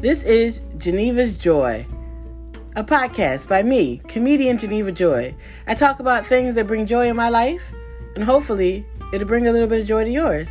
This is Geneva's Joy, a podcast by me, comedian Geneva Joy. I talk about things that bring joy in my life, and hopefully, it'll bring a little bit of joy to yours.